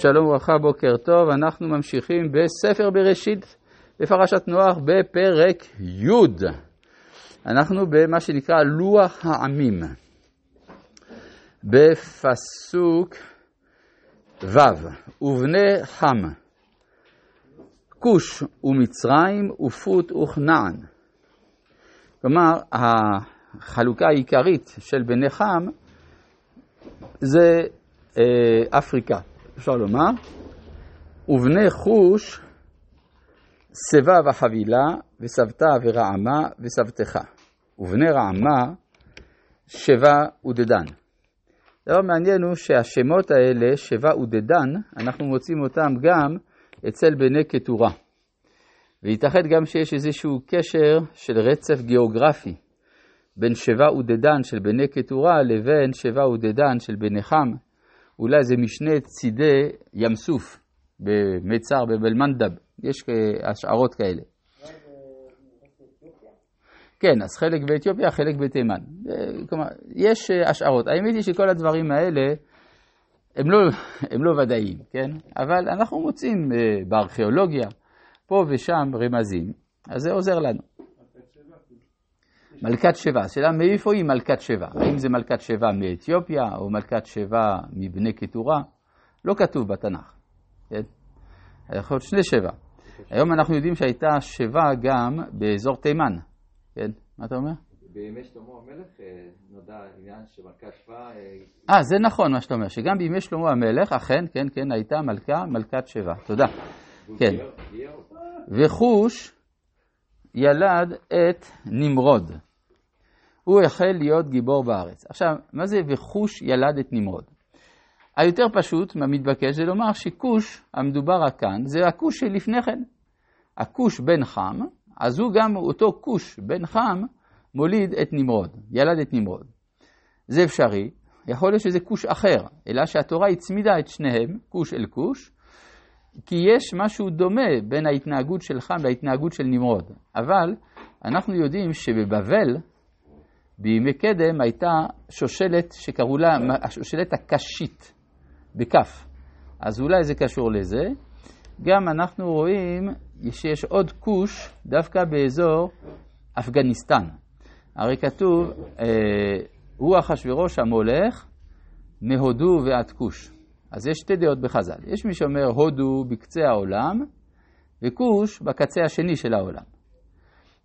שלום וברכה, בוקר טוב. אנחנו ממשיכים בספר בראשית, בפרשת נוח, בפרק י'. אנחנו במה שנקרא לוח העמים. בפסוק ו', ובני חם, כוש ומצרים ופוט וכנען. כלומר, החלוקה העיקרית של בני חם זה אה, אפריקה. אפשר לומר, ובני חוש שיבה וחבילה, וסבתה ורעמה, וסבתך. ובני רעמה, שבה ודדן. דבר מעניין הוא שהשמות האלה, שבה ודדן, אנחנו מוצאים אותם גם אצל בני קטורה. וייתכן גם שיש איזשהו קשר של רצף גיאוגרפי בין שבה ודדן של בני קטורה לבין שבה ודדן של בני חם, אולי זה משני צידי ים סוף, במיצר, בבלמנדב, יש השערות כאלה. כן, אז חלק באתיופיה, חלק בתימן. כלומר, יש השערות. האמת היא שכל הדברים האלה הם לא, הם לא ודאיים, כן? אבל אנחנו מוצאים אה, בארכיאולוגיה, פה ושם רמזים, אז זה עוזר לנו. מלכת שבע, השאלה מאיפה היא מלכת שבע? האם זה מלכת שבע מאתיופיה או מלכת שבע מבני קטורה? לא כתוב בתנ"ך. כן? יכול להיות שני שבע. היום אנחנו יודעים שהייתה שבע גם באזור תימן. כן? מה אתה אומר? בימי שלמה המלך אה, נודע עניין שמלכת שבע... אה, זה נכון מה שאתה אומר, שגם בימי שלמה המלך, אכן, כן, כן, הייתה מלכה, מלכת שבע. תודה. כן. וחוש ילד את נמרוד. הוא החל להיות גיבור בארץ. עכשיו, מה זה וחוש ילד את נמרוד? היותר פשוט, מה מתבקש, זה לומר שכוש, המדובר כאן, זה הכוש שלפני כן. הכוש בן חם, אז הוא גם, אותו כוש בן חם, מוליד את נמרוד, ילד את נמרוד. זה אפשרי, יכול להיות שזה כוש אחר, אלא שהתורה הצמידה את שניהם, כוש אל כוש, כי יש משהו דומה בין ההתנהגות של חם להתנהגות של נמרוד. אבל אנחנו יודעים שבבבל, בימי קדם הייתה שושלת שקראו לה השושלת הקשית, בכף. אז אולי זה קשור לזה. גם אנחנו רואים שיש עוד כוש דווקא באזור אפגניסטן. הרי כתוב, אה, הוא אחשוורוש המולך מהודו ועד כוש. אז יש שתי דעות בחז"ל. יש מי שאומר הודו בקצה העולם וכוש בקצה השני של העולם.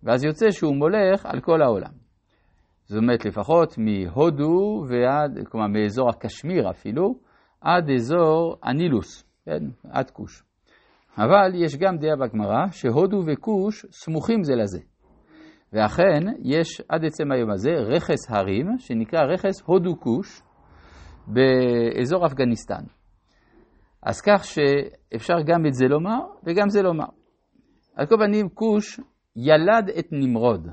ואז יוצא שהוא מולך על כל העולם. זאת אומרת, לפחות מהודו ועד, כלומר מאזור הקשמיר אפילו, עד אזור הנילוס, כן? עד כוש. אבל יש גם דעה בגמרא שהודו וכוש סמוכים זה לזה. ואכן, יש עד עצם היום הזה רכס הרים, שנקרא רכס הודו כוש, באזור אפגניסטן. אז כך שאפשר גם את זה לומר וגם זה לומר. על כל פנים, כוש ילד את נמרוד.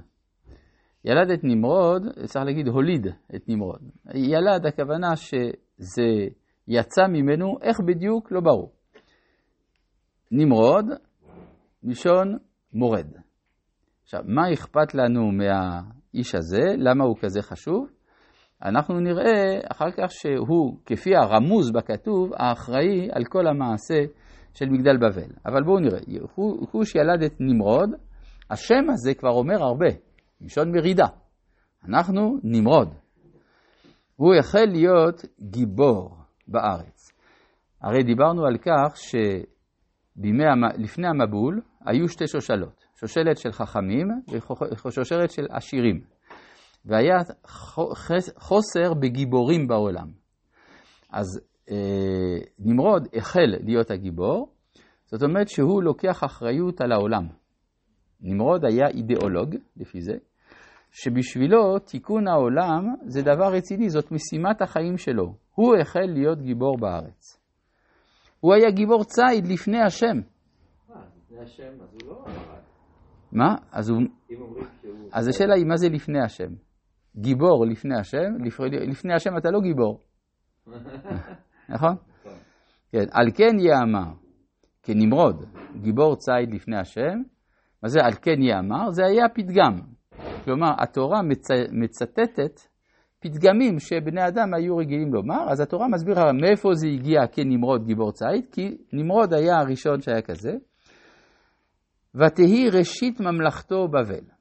ילד את נמרוד, צריך להגיד הוליד את נמרוד. ילד, הכוונה שזה יצא ממנו, איך בדיוק? לא ברור. נמרוד, מלשון מורד. עכשיו, מה אכפת לנו מהאיש הזה? למה הוא כזה חשוב? אנחנו נראה אחר כך שהוא, כפי הרמוז בכתוב, האחראי על כל המעשה של מגדל בבל. אבל בואו נראה, חוש ילד את נמרוד, השם הזה כבר אומר הרבה. מלשון מרידה. אנחנו נמרוד. הוא החל להיות גיבור בארץ. הרי דיברנו על כך שלפני המבול היו שתי שושלות, שושלת של חכמים ושושלת של עשירים. והיה חוסר בגיבורים בעולם. אז אה, נמרוד החל להיות הגיבור, זאת אומרת שהוא לוקח אחריות על העולם. נמרוד היה אידיאולוג, לפי זה, שבשבילו תיקון העולם זה דבר רציני, זאת משימת החיים שלו. הוא החל להיות גיבור בארץ. הוא היה גיבור ציד לפני השם. לא מה? אז הוא... אז השאלה היא, מה זה לפני השם? גיבור לפני השם, לפני השם אתה לא גיבור. נכון? כן, על כן יאמר, כנמרוד, גיבור ציד לפני השם, מה זה על כן יאמר? זה היה פתגם. כלומר, התורה מצ... מצטטת פתגמים שבני אדם היו רגילים לומר, אז התורה מסבירה מאיפה זה הגיע כנמרוד גיבור ציד, כי נמרוד היה הראשון שהיה כזה, ותהי ראשית ממלכתו בבל.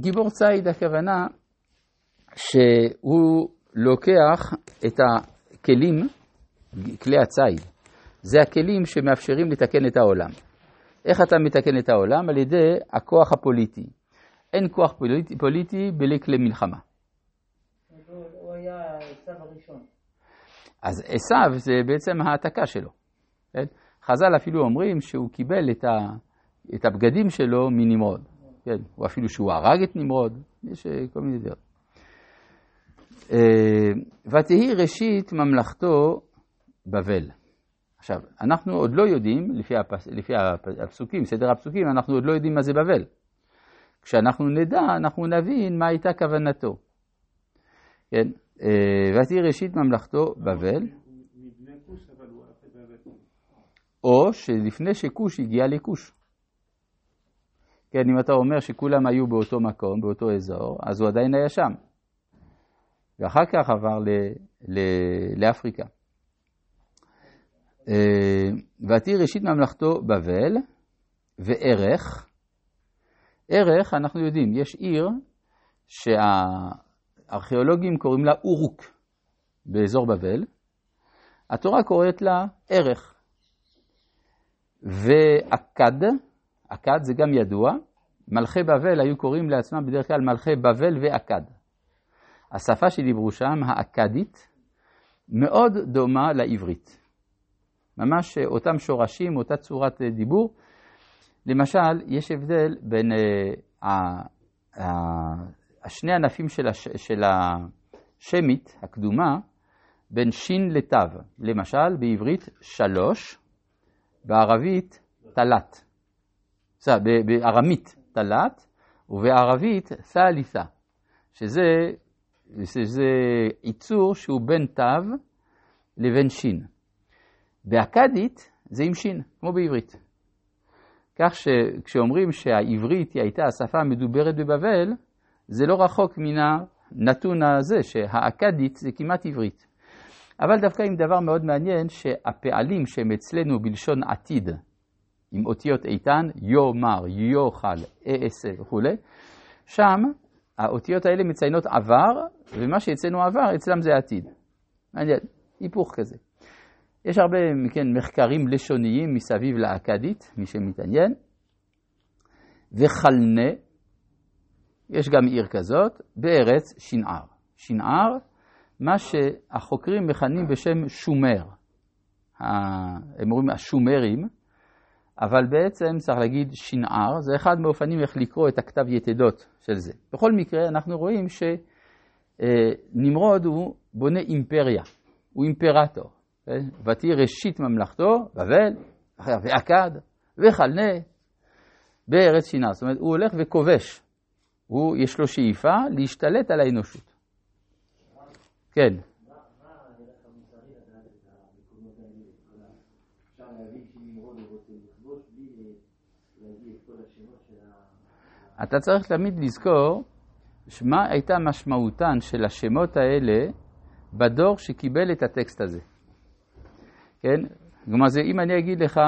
גיבור ציד הכוונה שהוא לוקח את הכלים, כלי הציד, זה הכלים שמאפשרים לתקן את העולם. איך אתה מתקן את העולם? על ידי הכוח הפוליטי. אין כוח פוליטי, פוליטי בלי כלי מלחמה. הוא היה עשיו הראשון. אז עשיו זה בעצם העתקה שלו. כן? חז"ל אפילו אומרים שהוא קיבל את, ה, את הבגדים שלו מנמרוד. כן? או אפילו שהוא הרג את נמרוד, יש אה, כל מיני דעות. אה, ותהי ראשית ממלכתו בבל. עכשיו, אנחנו עוד לא יודעים, לפי, הפס, לפי הפסוקים, סדר הפסוקים, אנחנו עוד לא יודעים מה זה בבל. כשאנחנו נדע, אנחנו נבין מה הייתה כוונתו. כן, אה, ותהי ראשית ממלכתו בבל. או שלפני שכוש הגיע לכוש. כן, אם אתה אומר שכולם היו באותו מקום, באותו אזור, אז הוא עדיין היה שם. ואחר כך עבר ל, ל, לאפריקה. אה, ותהי ראשית ממלכתו בבל, וערך, ערך, אנחנו יודעים, יש עיר שהארכיאולוגים קוראים לה אורוק באזור בבל, התורה קוראת לה ערך. ואכד, אכד זה גם ידוע, מלכי בבל היו קוראים לעצמם בדרך כלל מלכי בבל ואכד. השפה שדיברו שם, האכדית, מאוד דומה לעברית. ממש אותם שורשים, אותה צורת דיבור. למשל, יש הבדל בין uh, uh, uh, שני ענפים של, הש, של השמית הקדומה, בין שין לתו. למשל, בעברית שלוש, בערבית תלת. בארמית תלת, ובערבית ת'לית'ה, שזה, שזה ייצור שהוא בין תו לבין שין. באכדית זה עם שין, כמו בעברית. כך שכשאומרים שהעברית היא הייתה השפה המדוברת בבבל, זה לא רחוק מן הנתון הזה, שהאכדית זה כמעט עברית. אבל דווקא עם דבר מאוד מעניין, שהפעלים שהם אצלנו בלשון עתיד, עם אותיות איתן, יאמר, יאכל, אעשה וכולי, שם האותיות האלה מציינות עבר, ומה שאצלנו עבר, אצלם זה עתיד. מעניין, היפוך כזה. יש הרבה כן, מחקרים לשוניים מסביב לאכדית, מי שמתעניין. וחלנה, יש גם עיר כזאת, בארץ שנער. שנער, מה שהחוקרים מכנים בשם שומר. הם אומרים השומרים, אבל בעצם צריך להגיד שנער, זה אחד מאופנים איך לקרוא את הכתב יתדות של זה. בכל מקרה, אנחנו רואים שנמרוד הוא בונה אימפריה, הוא אימפרטור. כן? ותהי ראשית ממלכתו, בבל, ואכד, וחלנה, בארץ שינה. זאת אומרת, הוא הולך וכובש. הוא, יש לו שאיפה להשתלט על האנושות. כן. אתה צריך תמיד לזכור מה הייתה משמעותן של השמות האלה בדור שקיבל את הטקסט הזה. כן? כלומר, זה, אם אני אגיד לך,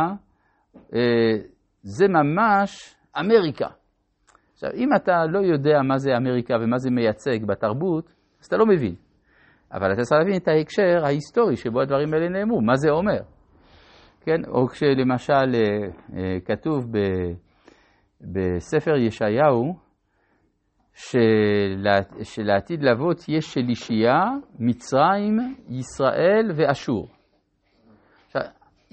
אה, זה ממש אמריקה. עכשיו, אם אתה לא יודע מה זה אמריקה ומה זה מייצג בתרבות, אז אתה לא מבין. אבל אתה צריך להבין את ההקשר ההיסטורי שבו הדברים האלה נאמרו, מה זה אומר. כן? או כשלמשל אה, אה, כתוב ב, בספר ישעיהו, של, שלעתיד לבוא תהיה שלישייה, מצרים, ישראל ואשור.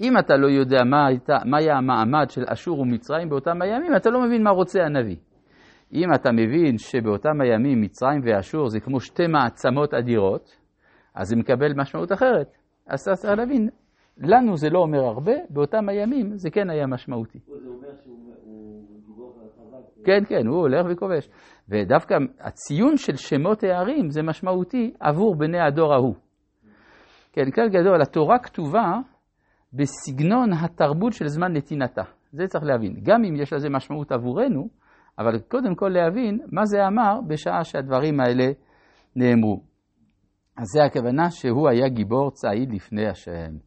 אם אתה לא יודע מה, הייתה, מה היה המעמד של אשור ומצרים באותם הימים, אתה לא מבין מה רוצה הנביא. אם אתה מבין שבאותם הימים מצרים ואשור זה כמו שתי מעצמות אדירות, אז זה מקבל משמעות אחרת. אז צריך להבין, לנו זה לא אומר הרבה, באותם הימים זה כן היה משמעותי. כן, כן, הוא הולך וכובש. ודווקא הציון של שמות הערים זה משמעותי עבור בני הדור ההוא. כן, כלל גדול, התורה כתובה בסגנון התרבות של זמן נתינתה. זה צריך להבין. גם אם יש לזה משמעות עבורנו, אבל קודם כל להבין מה זה אמר בשעה שהדברים האלה נאמרו. אז זה הכוונה שהוא היה גיבור צעיד לפני השם.